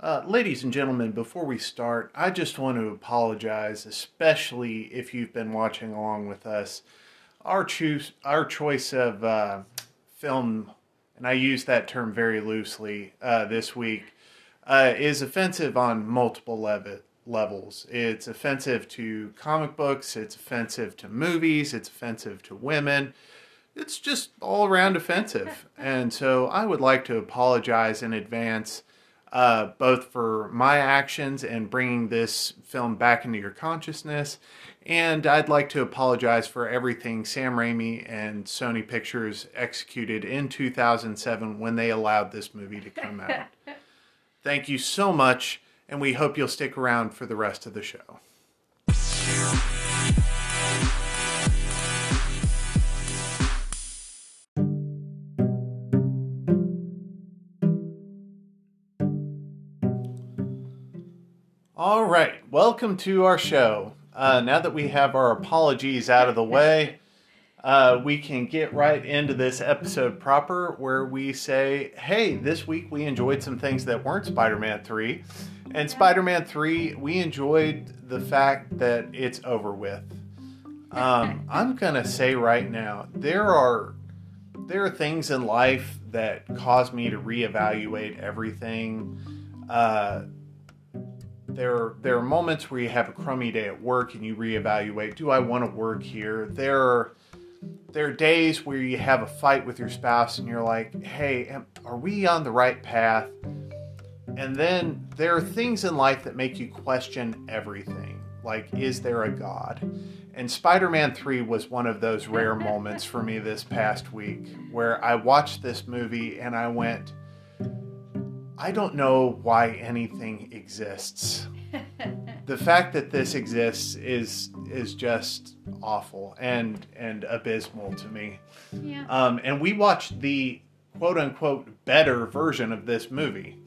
Uh, ladies and gentlemen, before we start, I just want to apologize, especially if you've been watching along with us. Our choose, our choice of uh, film, and I use that term very loosely uh, this week, uh, is offensive on multiple lev- levels. It's offensive to comic books. It's offensive to movies. It's offensive to women. It's just all around offensive, and so I would like to apologize in advance uh, both for my actions and bringing this film back into your consciousness. And I'd like to apologize for everything Sam Raimi and Sony Pictures executed in 2007 when they allowed this movie to come out. Thank you so much, and we hope you'll stick around for the rest of the show. All right, welcome to our show. Uh, now that we have our apologies out of the way, uh, we can get right into this episode proper where we say, hey, this week we enjoyed some things that weren't Spider Man 3. And Spider Man 3, we enjoyed the fact that it's over with. Um, I'm going to say right now, there are. There are things in life that cause me to reevaluate everything. Uh, there there are moments where you have a crummy day at work and you reevaluate do i want to work here? There are there are days where you have a fight with your spouse and you're like hey am, are we on the right path? And then there are things in life that make you question everything like is there a god? And spider-man 3 was one of those rare moments for me this past week where i watched this movie and i went I don't know why anything exists. the fact that this exists is is just awful and and abysmal to me. Yeah. Um, and we watched the quote unquote better version of this movie,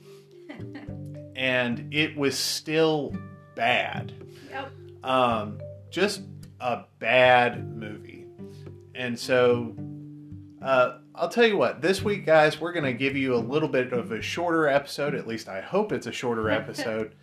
and it was still bad. Yep. Um, just a bad movie. And so uh, I'll tell you what, this week, guys, we're going to give you a little bit of a shorter episode. At least I hope it's a shorter episode.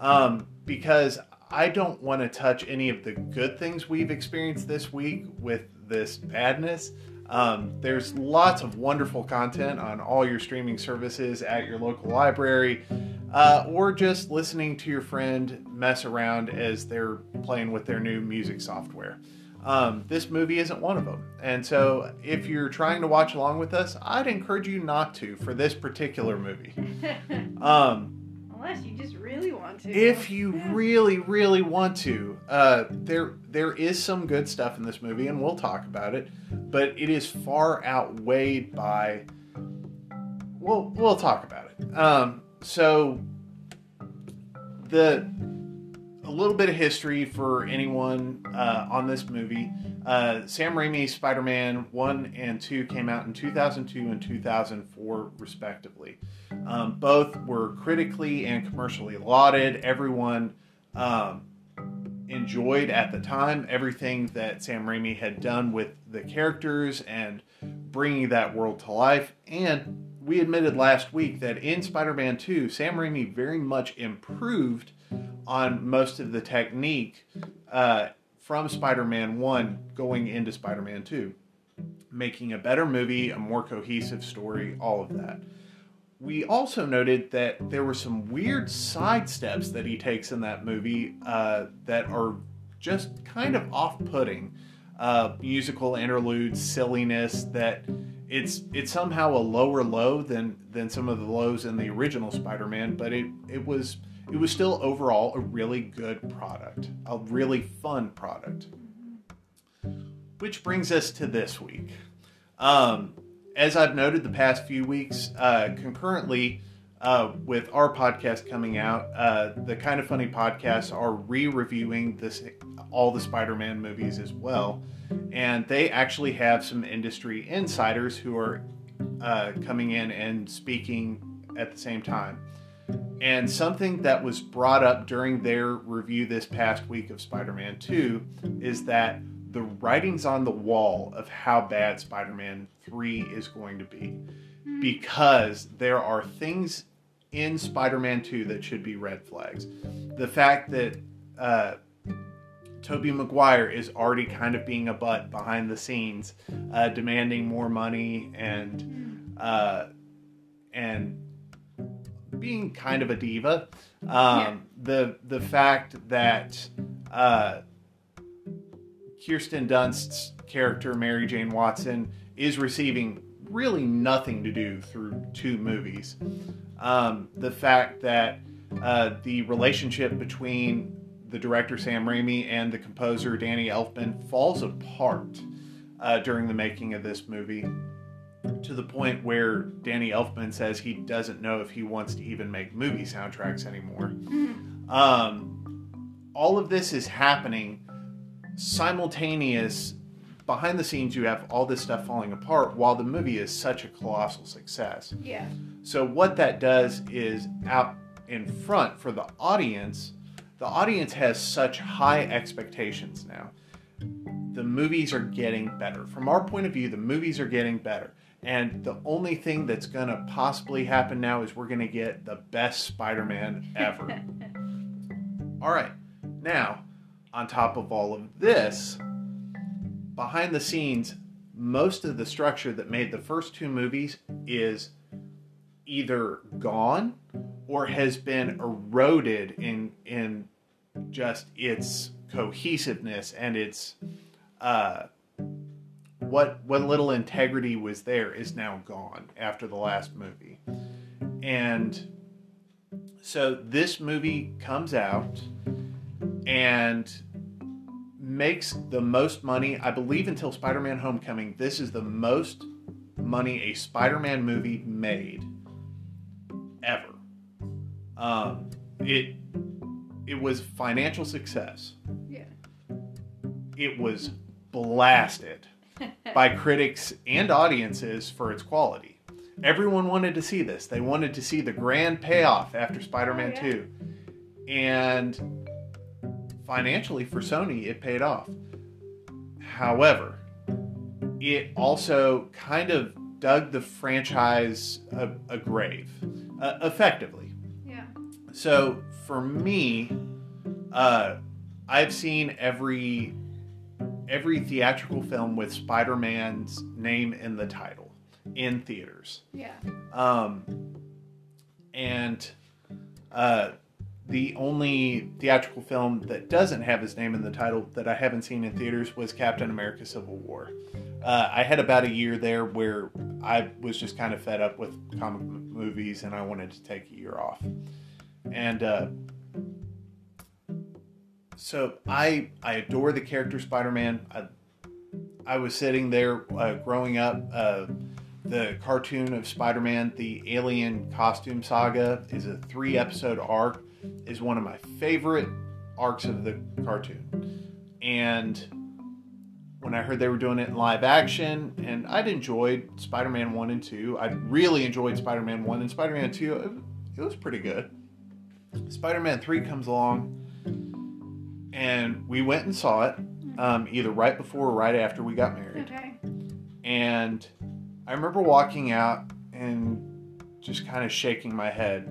um, because I don't want to touch any of the good things we've experienced this week with this badness. Um, there's lots of wonderful content on all your streaming services at your local library, uh, or just listening to your friend mess around as they're playing with their new music software. Um, this movie isn't one of them. And so, if you're trying to watch along with us, I'd encourage you not to for this particular movie. Um, Unless you just really want to. if you really, really want to, uh, there there is some good stuff in this movie, and we'll talk about it. But it is far outweighed by. We'll we'll talk about it. Um, so the a little bit of history for anyone uh, on this movie. Uh, Sam Raimi's Spider-Man one and two came out in 2002 and 2004, respectively. Um, both were critically and commercially lauded. Everyone um, enjoyed at the time everything that Sam Raimi had done with the characters and bringing that world to life. And we admitted last week that in Spider Man 2, Sam Raimi very much improved on most of the technique uh, from Spider Man 1 going into Spider Man 2, making a better movie, a more cohesive story, all of that. We also noted that there were some weird sidesteps that he takes in that movie uh, that are just kind of off putting. Uh, musical interludes, silliness that it's it's somehow a lower low than than some of the lows in the original Spider-Man, but it it was it was still overall a really good product, a really fun product. Which brings us to this week. Um, as I've noted the past few weeks, uh, concurrently uh, with our podcast coming out, uh, the Kind of Funny podcasts are re-reviewing this all the Spider-Man movies as well, and they actually have some industry insiders who are uh, coming in and speaking at the same time. And something that was brought up during their review this past week of Spider Man 2 is that the writing's on the wall of how bad Spider Man 3 is going to be. Because there are things in Spider-Man 2 that should be red flags. The fact that uh, Tobey Maguire is already kind of being a butt behind the scenes, uh, demanding more money and uh, and being kind of a diva. Um, Yeah. The the fact that uh, Kirsten Dunst's character Mary Jane Watson is receiving really nothing to do through two movies. Um, the fact that uh, the relationship between the director Sam Raimi and the composer Danny Elfman falls apart uh, during the making of this movie to the point where Danny Elfman says he doesn't know if he wants to even make movie soundtracks anymore. Um, all of this is happening simultaneous behind the scenes you have all this stuff falling apart while the movie is such a colossal success Yeah. so what that does is out in front for the audience the audience has such high expectations now the movies are getting better from our point of view the movies are getting better and the only thing that's going to possibly happen now is we're going to get the best spider-man ever. All right now on top of all of this behind the scenes, most of the structure that made the first two movies is either gone or has been eroded in in just its cohesiveness and its uh, what what little integrity was there is now gone after the last movie, and so this movie comes out and makes the most money, I believe, until Spider Man Homecoming. This is the most money a Spider Man movie made ever. Um, it it was financial success. Yeah. It was blasted by critics and audiences for its quality. Everyone wanted to see this. They wanted to see the grand payoff after Spider Man Oh, yeah. 2. And financially for Sony, it paid off. However, it also kind of dug the franchise a, a grave, uh, effectively. Yeah. So for me, uh, I've seen every every theatrical film with Spider-Man's name in the title in theaters. Yeah. Um, and uh, the only theatrical film that doesn't have his name in the title that I haven't seen in theaters was Captain America Civil War. Uh, I had about a year there where I was just kind of fed up with comic movies and I wanted to take a year off. And uh, so I I adore the character Spider-Man. I, I was sitting there uh, growing up. Uh, the cartoon of Spider-Man, the Alien Costume Saga, is a three-episode arc. is one of my favorite arcs of the cartoon, and when I heard they were doing it in live action, and I'd enjoyed Spider-Man one and two. I really enjoyed Spider-Man one and Spider-Man two. It, it was pretty good. Spider-Man three comes along, and we went and saw it um, either right before or right after we got married. Okay. And I remember walking out and just kind of shaking my head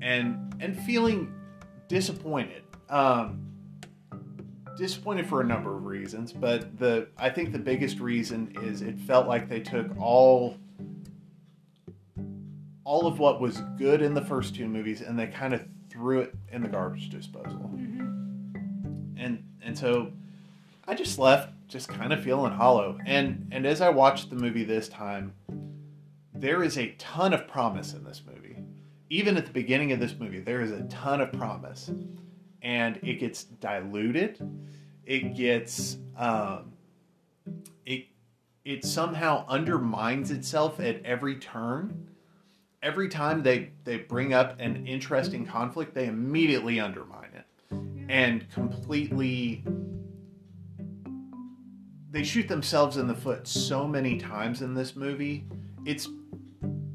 and and feeling disappointed. Um, disappointed for a number of reasons, but the I think the biggest reason is it felt like they took all all of what was good in the first two movies and they kind of threw it in the garbage disposal. Mm-hmm. And and so I just left just kind of feeling hollow. And and as I watched the movie this time, there is a ton of promise in this movie. Even at the beginning of this movie, there is a ton of promise. And it gets diluted. It gets um it it somehow undermines itself at every turn. Every time they, they bring up an interesting conflict, they immediately undermine it and completely they shoot themselves in the foot so many times in this movie. It's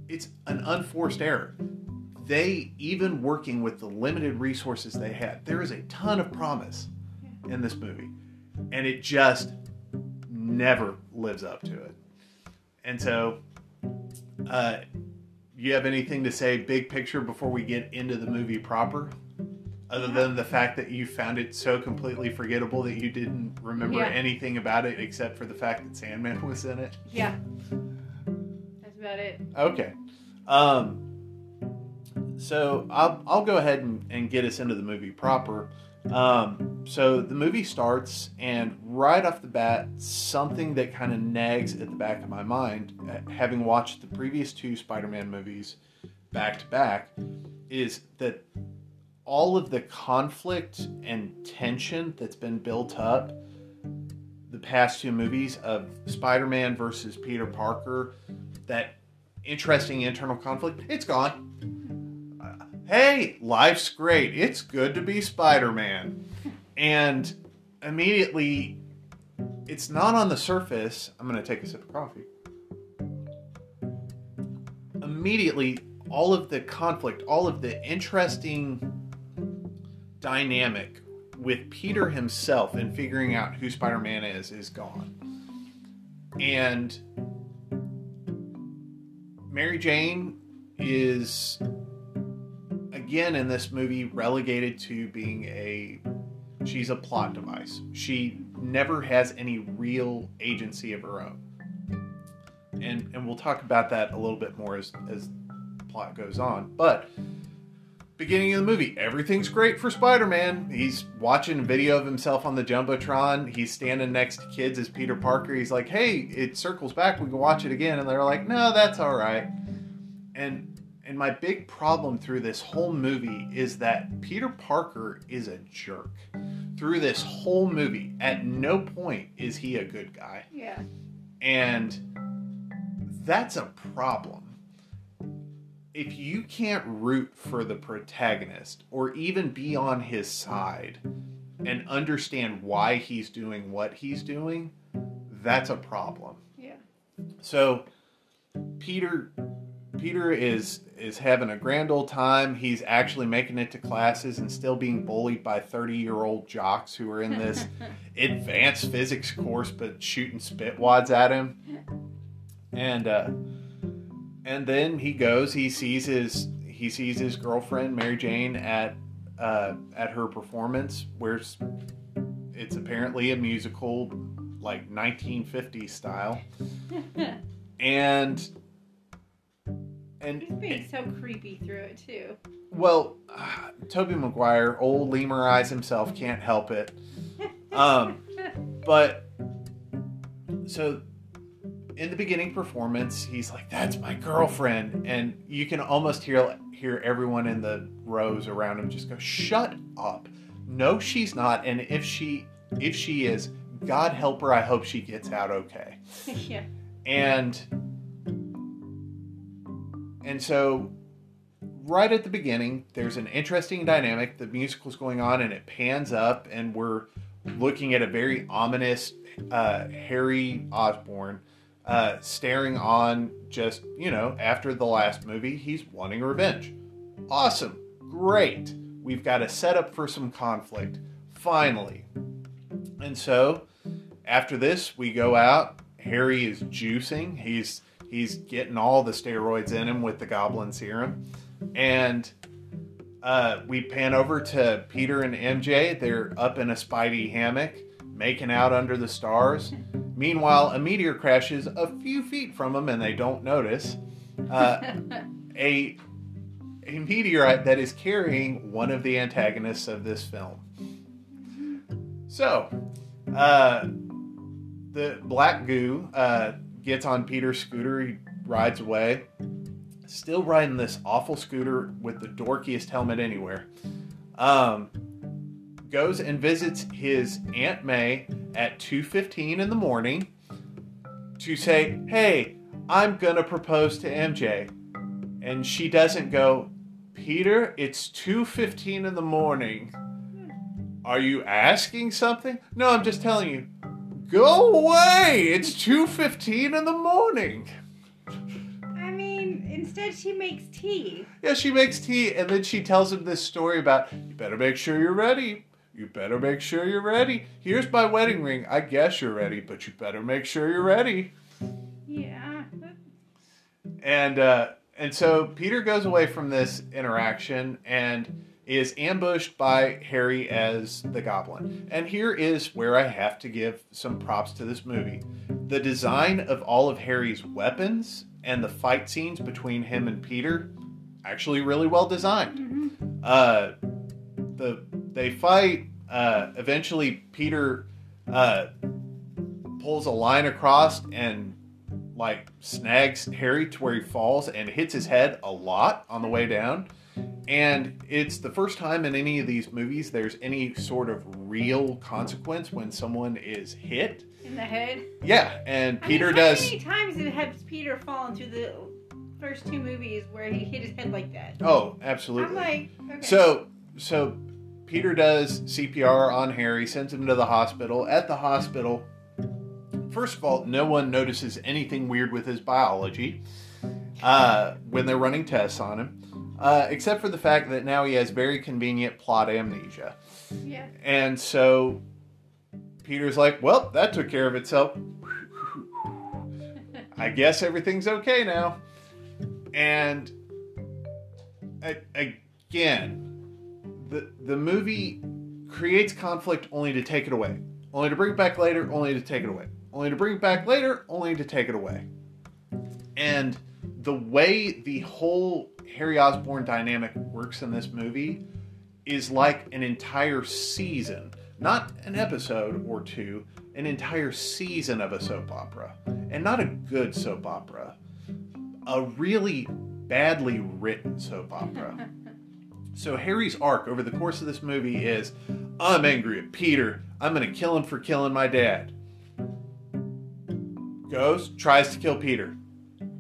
it's an unforced error. They even working with the limited resources they had there is a ton of promise in this movie and it just never lives up to it. And so uh you have anything to say, big picture, before we get into the movie proper? Other than the fact that you found it so completely forgettable that you didn't remember Yeah. anything about it except for the fact that Sandman was in it. Yeah. That's about it. Okay. Um, so I'll, I'll go ahead and, and get us into the movie proper. Um, so the movie starts, and right off the bat, something that kind of nags at the back of my mind, uh, having watched the previous two Spider Man movies back to back, is that all of the conflict and tension that's been built up the past two movies of Spider Man versus Peter Parker, that interesting internal conflict, it's gone. Uh, hey, life's great. It's good to be Spider Man. And immediately, it's not on the surface. I'm going to take a sip of coffee. Immediately, all of the conflict, all of the interesting dynamic with Peter himself and figuring out who Spider Man is, is gone. And Mary Jane is again in this movie relegated to being a she's a plot device. She never has any real agency of her own. And and we'll talk about that a little bit more as as the plot goes on. But beginning of the movie, everything's great for Spider-Man. He's watching a video of himself on the jumbotron. He's standing next to kids as Peter Parker. He's like, "Hey, it circles back. We can watch it again." And they're like, "No, that's all right." And and my big problem through this whole movie is that Peter Parker is a jerk. Through this whole movie, at no point is he a good guy. Yeah. And that's a problem. If you can't root for the protagonist or even be on his side and understand why he's doing what he's doing, that's a problem. Yeah. So Peter Peter is is having a grand old time. He's actually making it to classes and still being bullied by 30-year-old jocks who are in this advanced physics course but shooting spit wads at him. And uh and then he goes, he sees his he sees his girlfriend Mary Jane at uh at her performance where it's- apparently a musical like 1950s style. And and He's being so creepy through it too. well, uh, Tobey Maguire, old lemur eyes himself, can't help it. Um, but so in the beginning performance, he's like, "That's my girlfriend," and you can almost hear hear everyone in the rows around him just go, "Shut up!" No, she's not, and if she if she is, God help her. I hope she gets out okay yeah. and and so right at the beginning there's an interesting dynamic the musical's going on and it pans up and we're looking at a very ominous uh, harry osborn uh, staring on just you know after the last movie he's wanting revenge. Awesome. Great. We've got a setup for some conflict. Finally. And so after this we go out. Harry is juicing. He's he's getting all the steroids in him with the goblin serum. And uh, we pan over to peter and mj they're up in a spidey hammock making out under the stars meanwhile a meteor crashes a few feet from them and they don't notice uh, a a meteorite that is carrying one of the antagonists of this film so uh, the black goo uh, gets on Peter's scooter. He rides away. Still riding this awful scooter with the dorkiest helmet anywhere. Um, goes and visits his Aunt May at 2.15 in the morning to say, hey, I'm going to propose to MJ. And she doesn't go, Peter, it's 2.15 in the morning. Are you asking something? No, I'm just telling you. Go away! It's 2:15 in the morning. I mean, instead she makes tea. Yeah, she makes tea and then she tells him this story about you better make sure you're ready. You better make sure you're ready. Here's my wedding ring. I guess you're ready, but you better make sure you're ready. Yeah. And uh and so Peter goes away from this interaction and is ambushed by Harry as the goblin. And here is where I have to give some props to this movie. The design of all of Harry's weapons and the fight scenes between him and Peter actually really well designed. Uh, the they fight. Uh, eventually, Peter uh, pulls a line across and like snags Harry to where he falls and hits his head a lot on the way down. And it's the first time in any of these movies there's any sort of real consequence when someone is hit. In the head. Yeah, and I Peter mean, does. How many times it has Peter fallen through the first two movies where he hit his head like that? Oh, absolutely. I'm like, okay. So, so Peter does CPR on Harry, sends him to the hospital. At the hospital, first of all, no one notices anything weird with his biology uh, when they're running tests on him, uh, except for the fact that now he has very convenient plot amnesia. yeah. And so Peter's like, well, that took care of itself. I guess everything's okay now. And again, the the movie creates conflict only to take it away. Only to bring it back later, only to take it away. Only to bring it back later, only to take it away. And the way the whole Harry Osborn dynamic works in this movie is like an entire season, not an episode or two, an entire season of a soap opera. And not a good soap opera, a really badly written soap opera. So Harry's arc over the course of this movie is I'm angry at Peter. I'm going to kill him for killing my dad. Goes, tries to kill Peter.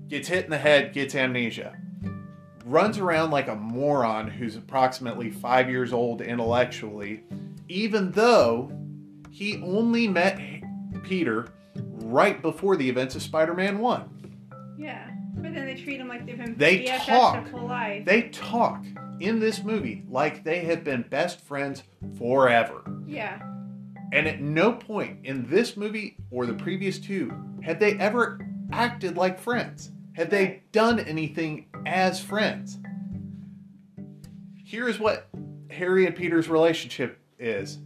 Gets hit in the head, gets amnesia. Runs around like a moron who's approximately five years old intellectually, even though he only met Peter right before the events of Spider Man 1. Yeah. But then they treat him like they've been They BFFs talk. their whole life. They talk in this movie like they have been best friends forever. yeah. And at no point in this movie or the previous two had they ever acted like friends. Had they done anything as friends. Here's what Harry and Peter's relationship is.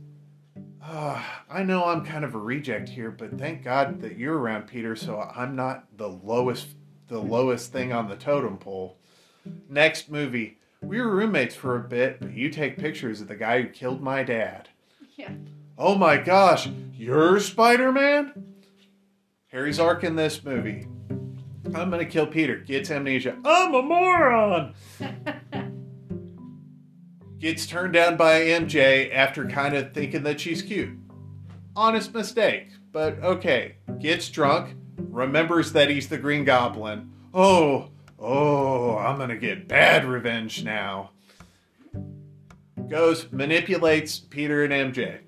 Ah, I know I'm kind of a reject here, but thank God that you're around, Peter, so I'm not the lowest the lowest thing on the totem pole. Next movie. We were roommates for a bit, but you take pictures of the guy who killed my dad. Yeah. Oh my gosh, you're Spider Man? Harry's arc in this movie. I'm gonna kill Peter. Gets amnesia. I'm a moron! Gets turned down by MJ after kind of thinking that she's cute. Honest mistake, but okay. Gets drunk, remembers that he's the Green Goblin. Oh, oh, I'm gonna get bad revenge now. Goes, manipulates Peter and MJ.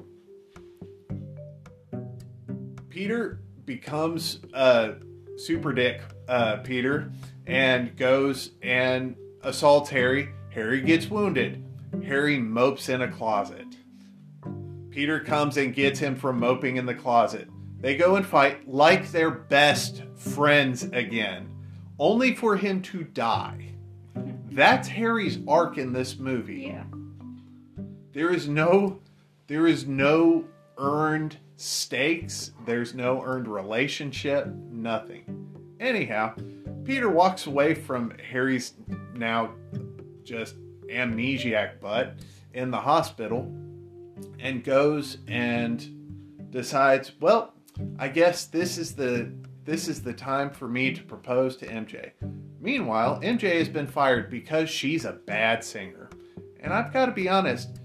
Peter becomes uh, super dick uh, Peter and goes and assaults Harry. Harry gets wounded. Harry mopes in a closet. Peter comes and gets him from moping in the closet. They go and fight like they're best friends again, only for him to die. That's Harry's arc in this movie. Yeah. There is no there is no earned stakes, there's no earned relationship, nothing. Anyhow, Peter walks away from Harry's now just amnesiac butt in the hospital and goes and decides, well, I guess this is the this is the time for me to propose to MJ. Meanwhile, MJ has been fired because she's a bad singer. And I've got to be honest,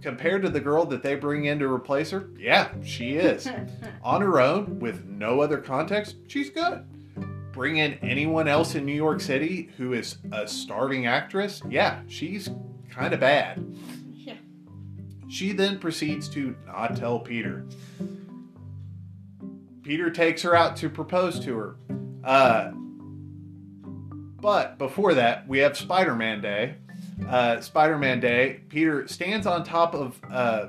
compared to the girl that they bring in to replace her, yeah, she is. On her own, with no other context, she's good. Bring in anyone else in New York City who is a starving actress, yeah, she's kind of bad. Yeah. She then proceeds to not tell Peter. Peter takes her out to propose to her. Uh, but before that, we have Spider Man Day. Uh, Spider Man Day, Peter stands on top of uh,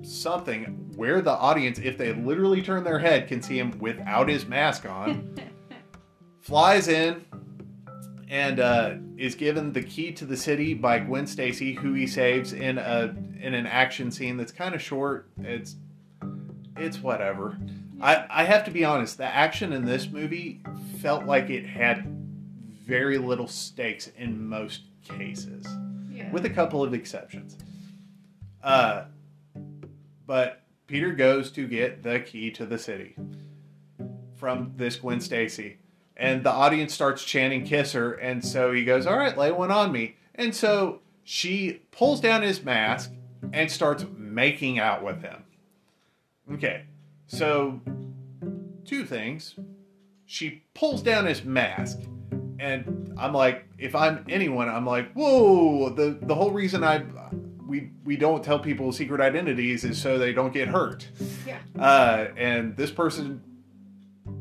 something where the audience, if they literally turn their head, can see him without his mask on. flies in and uh, is given the key to the city by Gwen Stacy, who he saves in a in an action scene that's kind of short. It's it's whatever. I I have to be honest. The action in this movie felt like it had very little stakes in most cases, Yeah. with a couple of exceptions. Uh, but Peter goes to get the key to the city from this Gwen Stacy. And the audience starts chanting kiss her, and so he goes, All right, lay one on me. And so she pulls down his mask and starts making out with him. Okay, so two things. She pulls down his mask, and I'm like, if I'm anyone, I'm like, whoa, the, the whole reason I we we don't tell people secret identities is so they don't get hurt. Yeah. Uh, and this person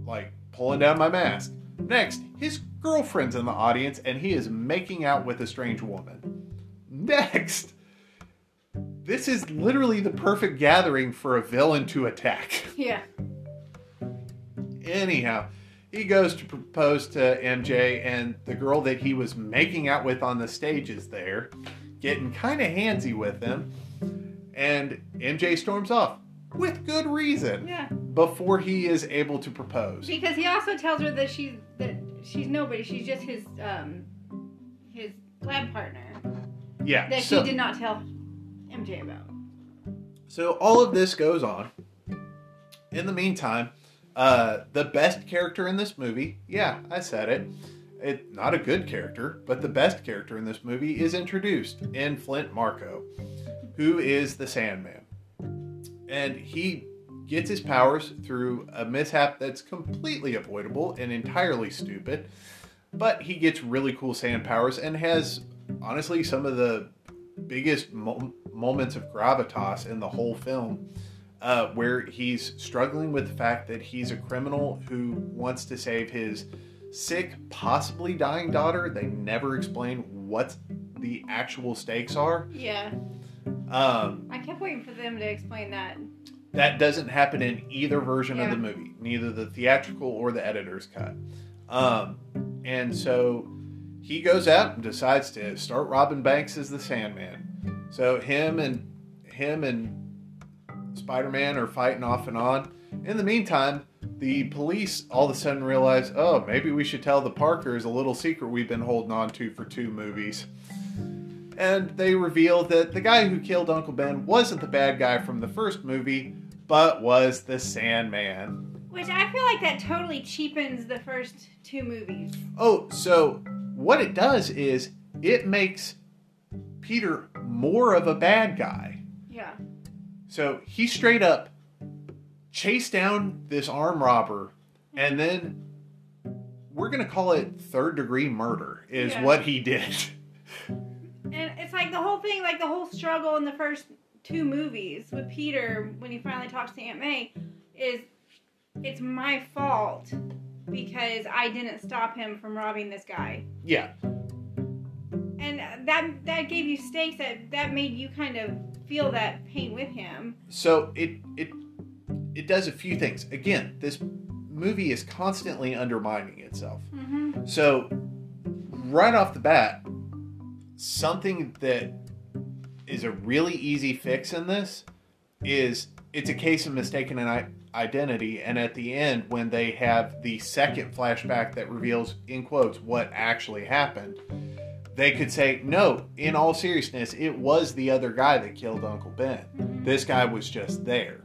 like pulling down my mask. Next, his girlfriend's in the audience and he is making out with a strange woman. Next, this is literally the perfect gathering for a villain to attack. Yeah. Anyhow, he goes to propose to MJ, and the girl that he was making out with on the stage is there, getting kind of handsy with him. And MJ storms off with good reason Yeah. before he is able to propose. Because he also tells her that she's that she's nobody. She's just his um his lab partner Yeah. that so, he did not tell MJ about. so all of this goes on. In the meantime, uh, the best character in this movie, yeah, I said it. It not a good character, but the best character in this movie is introduced in Flint Marko, who is the Sandman. And he gets his powers through a mishap that's completely avoidable and entirely stupid. But he gets really cool sand powers and has honestly some of the biggest mo- moments of gravitas in the whole film uh, where he's struggling with the fact that he's a criminal who wants to save his sick, possibly dying daughter. They never explain what the actual stakes are. Yeah. Um, I kept waiting for them to explain that. that doesn't happen in either version of the movie, neither the theatrical or the editor's cut. Um, and so he goes out and decides to start robbing banks as the Sandman. So him and him and Spider-Man are fighting off and on. In the meantime, the police all of a sudden realize, oh, maybe we should tell the Parkers a little secret we've been holding on to for two movies. And they reveal that the guy who killed Uncle Ben wasn't the bad guy from the first movie, but was the Sandman. Which I feel like that totally cheapens the first two movies. Oh, so what it does is it makes Peter more of a bad guy. Yeah. So he straight up chased down this arm robber, and then we're gonna call it third degree murder, is Yeah. what he did. And it's like the whole thing, like the whole struggle in the first two movies with Peter when he finally talks to Aunt May is it's my fault because I didn't stop him from robbing this guy. yeah, And that that gave you stakes that that made you kind of feel that pain with him. so it it it does a few things. Again, this movie is constantly undermining itself. Mm-hmm. So, right off the bat, something that is a really easy fix in this is it's a case of mistaken i- identity. And at the end, when they have the second flashback that reveals, in quotes, what actually happened, they could say, no, in all seriousness, it was the other guy that killed Uncle Ben. This guy was just there.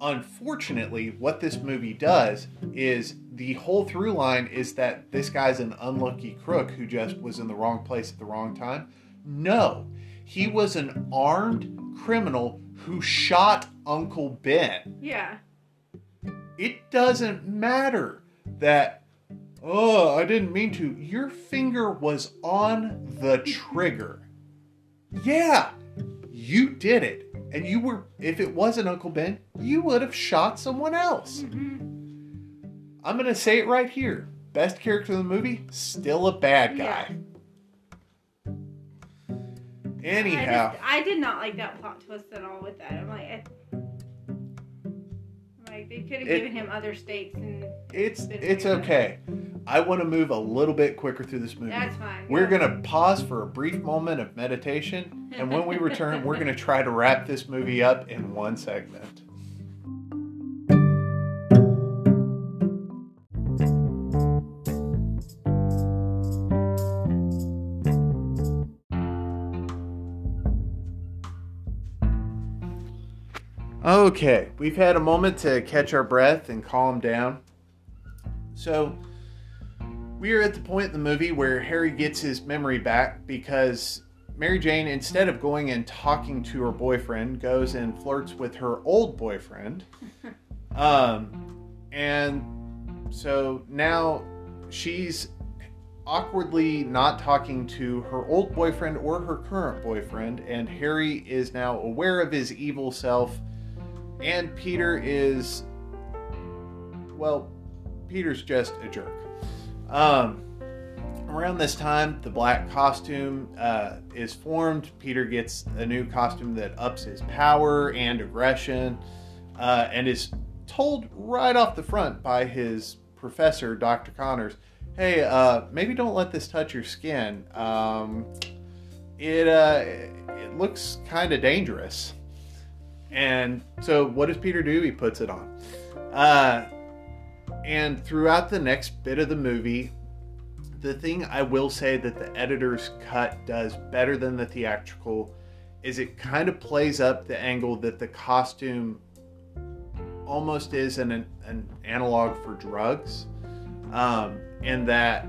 Unfortunately, what this movie does is the whole through line is that this guy's an unlucky crook who just was in the wrong place at the wrong time. No, he was an armed criminal who shot Uncle Ben. Yeah. It doesn't matter that, oh, I didn't mean to. Your finger was on the trigger. Yeah, you did it. And you were, if it wasn't Uncle Ben, you would have shot someone else. hmm I'm going to say it right here. Best character in the movie, still a bad guy. Anyhow, I, just, I did not like that plot twist at all with that. I'm like, I, like they could have given him other stakes and it's it's okay. I want to move a little bit quicker through this movie. That's fine. We're go. going to pause for a brief moment of meditation, and when we return, we're going to try to wrap this movie up in one segment. Okay, we've had a moment to catch our breath and calm down. So, we are at the point in the movie where Harry gets his memory back because Mary Jane, instead of going and talking to her boyfriend, goes and flirts with her old boyfriend. Um, and so now she's awkwardly not talking to her old boyfriend or her current boyfriend, and Harry is now aware of his evil self, and Peter is, well, Peter's just a jerk. Um, around this time, the black costume uh, is formed. Peter gets a new costume that ups his power and aggression, uh, and is told right off the front by his professor, Dr. Connors, hey, uh, maybe don't let this touch your skin. Um, it, uh, it looks kind of dangerous. And so, what does Peter do? He puts it on. And throughout the next bit of the movie, the thing I will say that the editor's cut does better than the theatrical is it kind of plays up the angle that the costume almost is an, an analog for drugs. Um, and that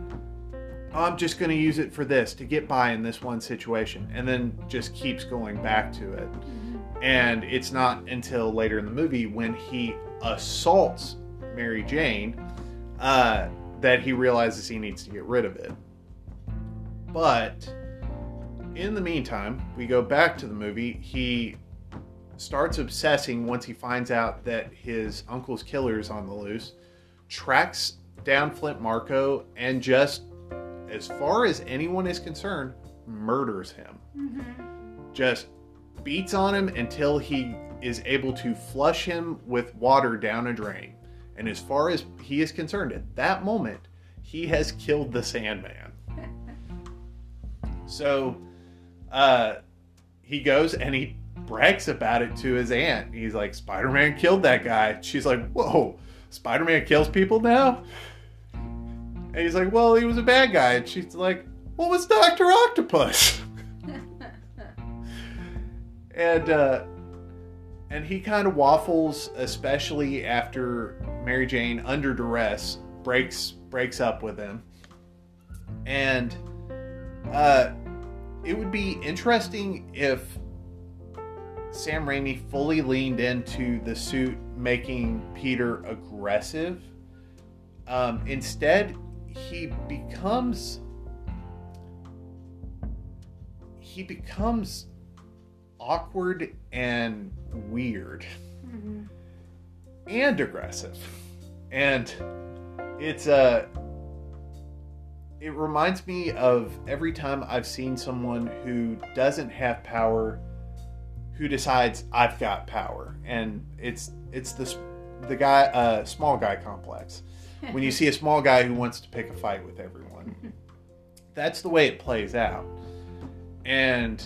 oh, I'm just going to use it for this to get by in this one situation, and then just keeps going back to it. And it's not until later in the movie when he assaults Mary Jane uh, that he realizes he needs to get rid of it. But in the meantime, we go back to the movie. He starts obsessing once he finds out that his uncle's killer is on the loose, tracks down Flint Marko, and just, as far as anyone is concerned, murders him. Just beats on him until he is able to flush him with water down a drain. And as far as he is concerned, at that moment, he has killed the Sandman. So uh, he goes and he brags about it to his aunt. He's like, Spider Man killed that guy. She's like, Whoa, Spider Man kills people now? And he's like, Well, he was a bad guy. And she's like, What was Dr. Octopus? and uh, and he kind of waffles, especially after Mary Jane, under duress, breaks breaks up with him. And uh, it would be interesting if Sam Raimi fully leaned into the suit making Peter aggressive. Um, instead, he becomes he becomes awkward and weird and aggressive. And it's uh it reminds me of every time i've seen someone who doesn't have power who decides i've got power. And it's it's this the guy uh small guy complex. When you see a small guy who wants to pick a fight with everyone that's the way it plays out. And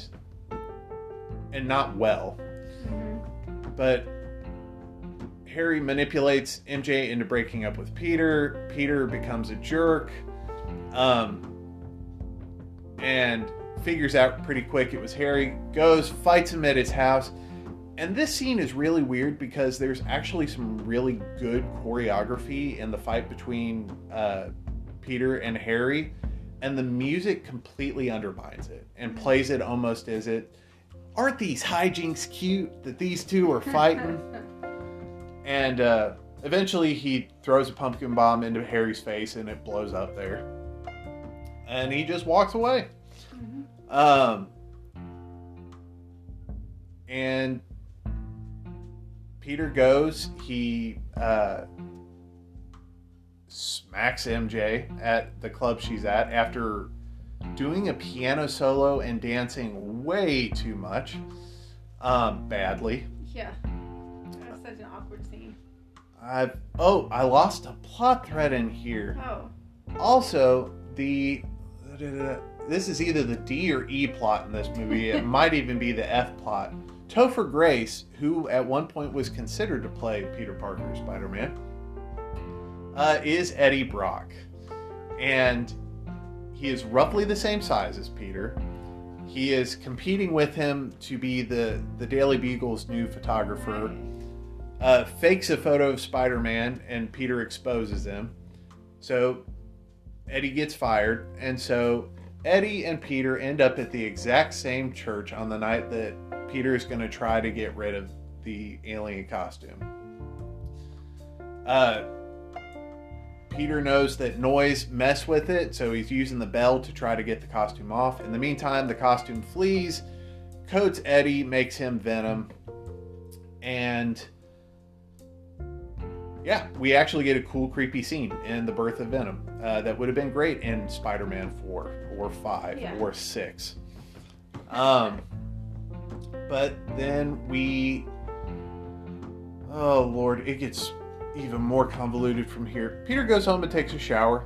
and not well but Harry manipulates MJ into breaking up with Peter. Peter becomes a jerk, um, and figures out pretty quick it was Harry. Goes, fights him at his house. And this scene is really weird because there's actually some really good choreography in the fight between uh, Peter and Harry, and the music completely undermines it and plays it almost as it aren't these hijinks cute that these two are fighting? and uh, eventually he throws a pumpkin bomb into Harry's face and it blows up there. And he just walks away. Um, and Peter goes, he uh, smacks MJ at the club she's at after doing a piano solo and dancing way too much, um, badly. Yeah. That was such an awkward scene. I've oh, I lost a plot thread in here. Oh. Also, the this is either the D or E plot in this movie. It might even be the F plot. Topher Grace, who at one point was considered to play Peter Parker Spider Man, uh, is Eddie Brock. And he is roughly the same size as Peter. He is competing with him to be the, the Daily Bugle's new photographer. Uh, fakes a photo of Spider Man, and Peter exposes him. So Eddie gets fired, and so Eddie and Peter end up at the exact same church on the night that Peter is going to try to get rid of the alien costume. Uh, Peter knows that noise mess with it, so he's using the bell to try to get the costume off. In the meantime, the costume flees, coats Eddie, makes him Venom, and yeah, we actually get a cool, creepy scene in the birth of Venom uh, that would have been great in Spider-Man Four or Five Yeah. or Six. Um, but then we, oh Lord, it gets even more convoluted from here. Peter goes home and takes a shower,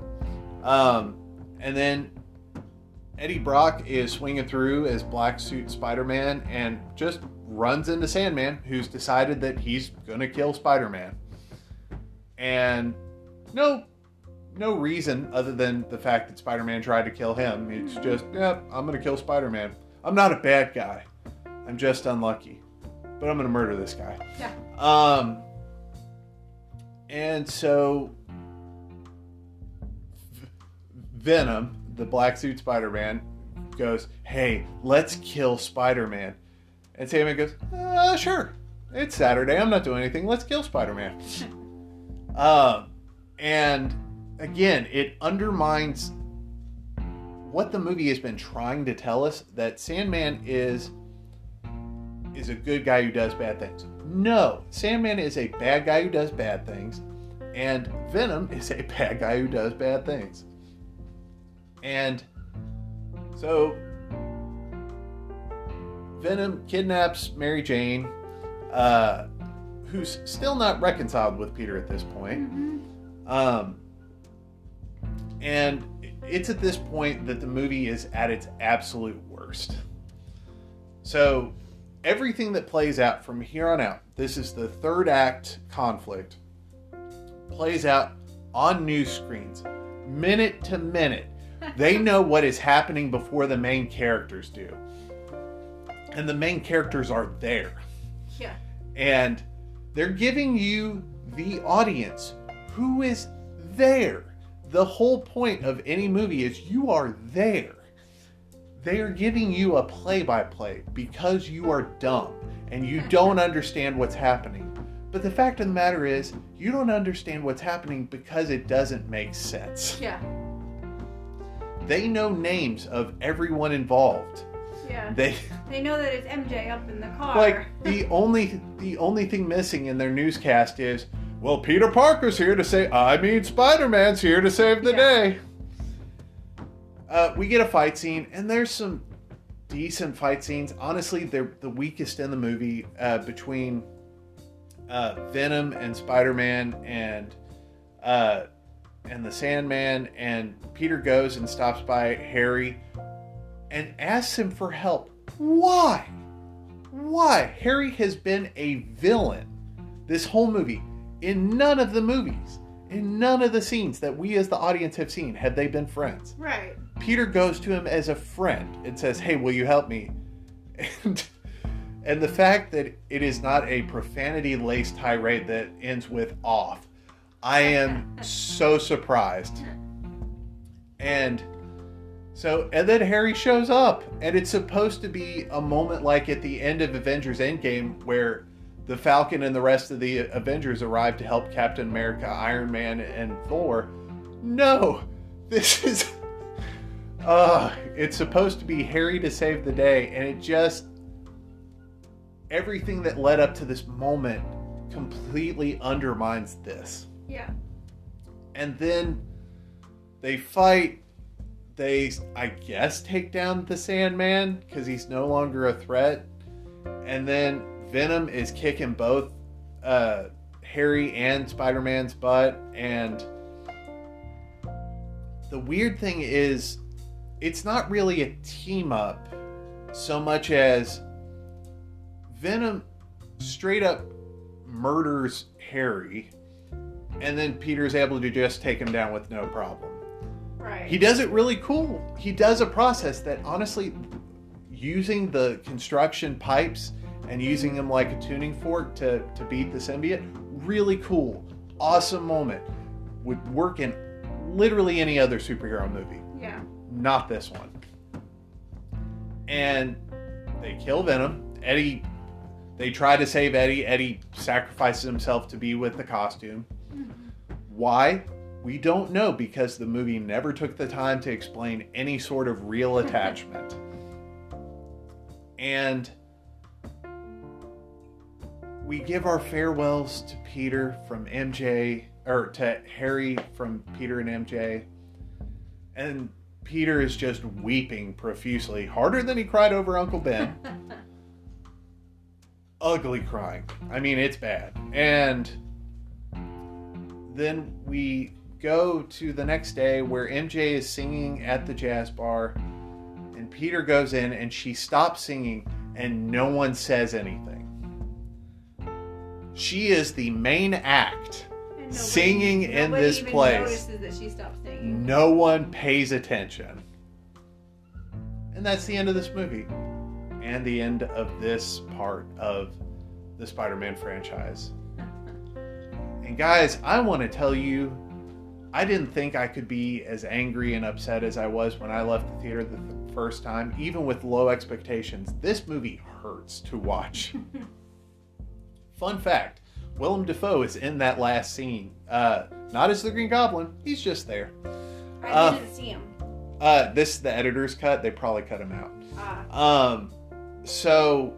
um, and then Eddie Brock is swinging through as Black Suit Spider-Man and just runs into Sandman, who's decided that he's gonna kill Spider-Man. And no no reason other than the fact that spider-man tried to kill him. It's just yep i'm gonna kill spider-man. I'm not a bad guy. I'm just unlucky. But i'm gonna murder this guy. Yeah. um and so venom the black suit spider-man goes hey let's kill spider-man. And Sandman goes uh, sure. It's saturday. I'm not doing anything. Let's kill spider-man. Um, and again, it undermines what the movie has been trying to tell us that Sandman is is a good guy who does bad things. No, Sandman is a bad guy who does bad things, and Venom is a bad guy who does bad things. And so Venom kidnaps Mary Jane, uh, who's still not reconciled with Peter at this point. Mhm. Um, and it's at this point that the movie is at its absolute worst. So, everything that plays out from here on out, this is the third act conflict, plays out on news screens, minute to minute. They know what is happening before the main characters do. And the main characters are there Yeah. and they're giving you the audience who is there. The whole point of any movie is you are there. They are giving you a play by play because you are dumb and you don't understand what's happening. But the fact of the matter is, you don't understand what's happening because it doesn't make sense. Yeah. They know names of everyone involved. Yeah. They They know that it's MJ up in the car. like the only the only thing missing in their newscast is well peter parker's here to say i mean spider-man's here to save the Yeah. day uh, we get a fight scene and there's some decent fight scenes honestly they're the weakest in the movie uh, between uh, venom and spider-man and uh, and the sandman and peter goes and stops by harry and asks him for help why why Harry has been a villain this whole movie. In none of the movies, in none of the scenes that we as the audience have seen, have they been friends. right. Peter goes to him as a friend and says, "Hey, will you help me?" And and the fact that it is not a profanity-laced tirade that ends with "off," I am so surprised. And so, and then Harry shows up, and it's supposed to be a moment like at the end of Avengers Endgame where the Falcon and the rest of the Avengers arrive to help Captain America, Iron Man, and Thor. No, this is. Uh, it's supposed to be Harry to save the day, and it just. Everything that led up to this moment completely undermines this Yeah. and then they fight they i guess take down the sandman because he's no longer a threat and then venom is kicking both uh, harry and spider-man's butt and the weird thing is, it's not really a team up so much as Venom straight up murders Harry, and then Peter's able to just take him down with no problem. Right. He does it really cool. He does a process that honestly, using the construction pipes and using them like a tuning fork to, to beat the symbiote, really cool. Awesome moment. Would work in literally any other superhero movie, yeah. Not this one. And they kill Venom. Eddie, they try to save Eddie. Eddie sacrifices himself to be with the costume. Mm-hmm. Why? We don't know because the movie never took the time to explain any sort of real attachment. and we give our farewells to Peter from MJ, or to Harry from Peter and MJ. And Peter is just weeping profusely, harder than he cried over Uncle Ben. Ugly crying. I mean, it's bad. And then we go to the next day where MJ is singing at the jazz bar, and Peter goes in and she stops singing, and no one says anything. She is the main act. And nobody- Singing in nobody this even place. Notices that she stopped singing. No one pays attention. And that's the end of this movie. And the end of this part of the Spider Man franchise. And guys, I want to tell you, I didn't think I could be as angry and upset as I was when I left the theater the th- first time, even with low expectations. This movie hurts to watch. Fun fact Willem Dafoe is in that last scene. Uh, not as the Green Goblin, he's just there. I Uh, didn't see him. Uh, this the editor's cut. They probably cut him out. Ah. Um, so,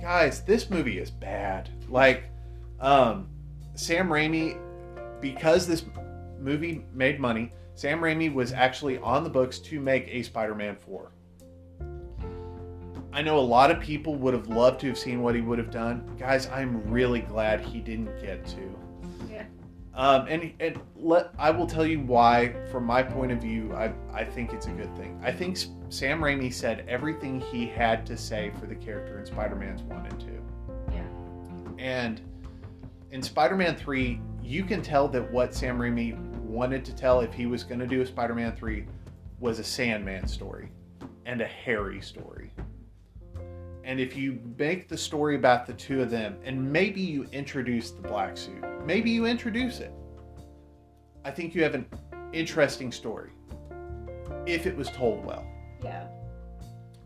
guys, this movie is bad. Like, um, Sam Raimi, because this movie made money, Sam Raimi was actually on the books to make a Spider-Man 4. I know a lot of people would have loved to have seen what he would have done. Guys, I'm really glad he didn't get to. Yeah. Um, and and let I will tell you why, from my point of view, I I think it's a good thing. I think Sam Raimi said everything he had to say for the character in Spider-Man's one and two. Yeah. And in Spider-Man three, you can tell that what Sam Raimi wanted to tell if he was going to do a Spider-Man three was a Sandman story and a Harry story. And if you make the story about the two of them, and maybe you introduce the black suit, maybe you introduce it, I think you have an interesting story if it was told well. Yeah.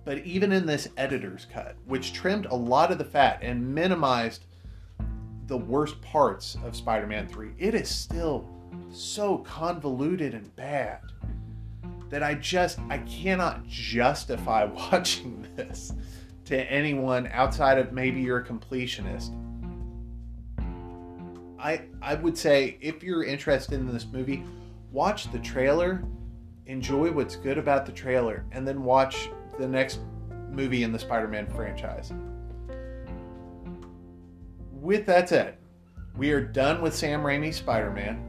But even in this editor's cut, which trimmed a lot of the fat and minimized the worst parts of Spider Man 3, it is still so convoluted and bad that I just I cannot justify watching this to anyone outside of maybe you're a completionist. I I would say if you're interested in this movie, watch the trailer, enjoy what's good about the trailer, and then watch the next movie in the Spider-Man franchise. With that said, we are done with Sam Raimi's Spider-Man.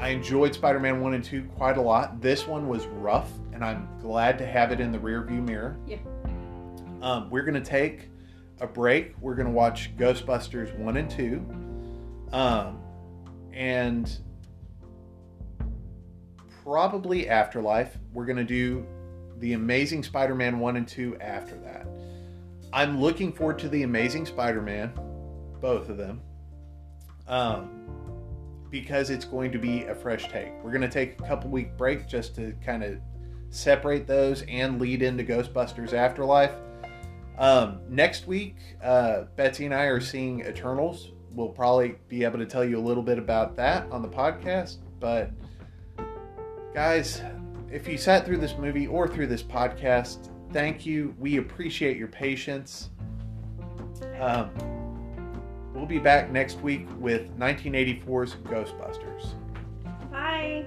I enjoyed Spider-Man 1 and 2 quite a lot. This one was rough, and I'm glad to have it in the rearview mirror. Yeah. Um, we're going to take a break. We're going to watch Ghostbusters 1 and 2. Um, and probably Afterlife. We're going to do The Amazing Spider Man 1 and 2 after that. I'm looking forward to The Amazing Spider Man, both of them, um, because it's going to be a fresh take. We're going to take a couple week break just to kind of separate those and lead into Ghostbusters Afterlife. Um, next week, uh, Betsy and I are seeing Eternals. We'll probably be able to tell you a little bit about that on the podcast. But, guys, if you sat through this movie or through this podcast, thank you. We appreciate your patience. Um, we'll be back next week with 1984's Ghostbusters. Bye.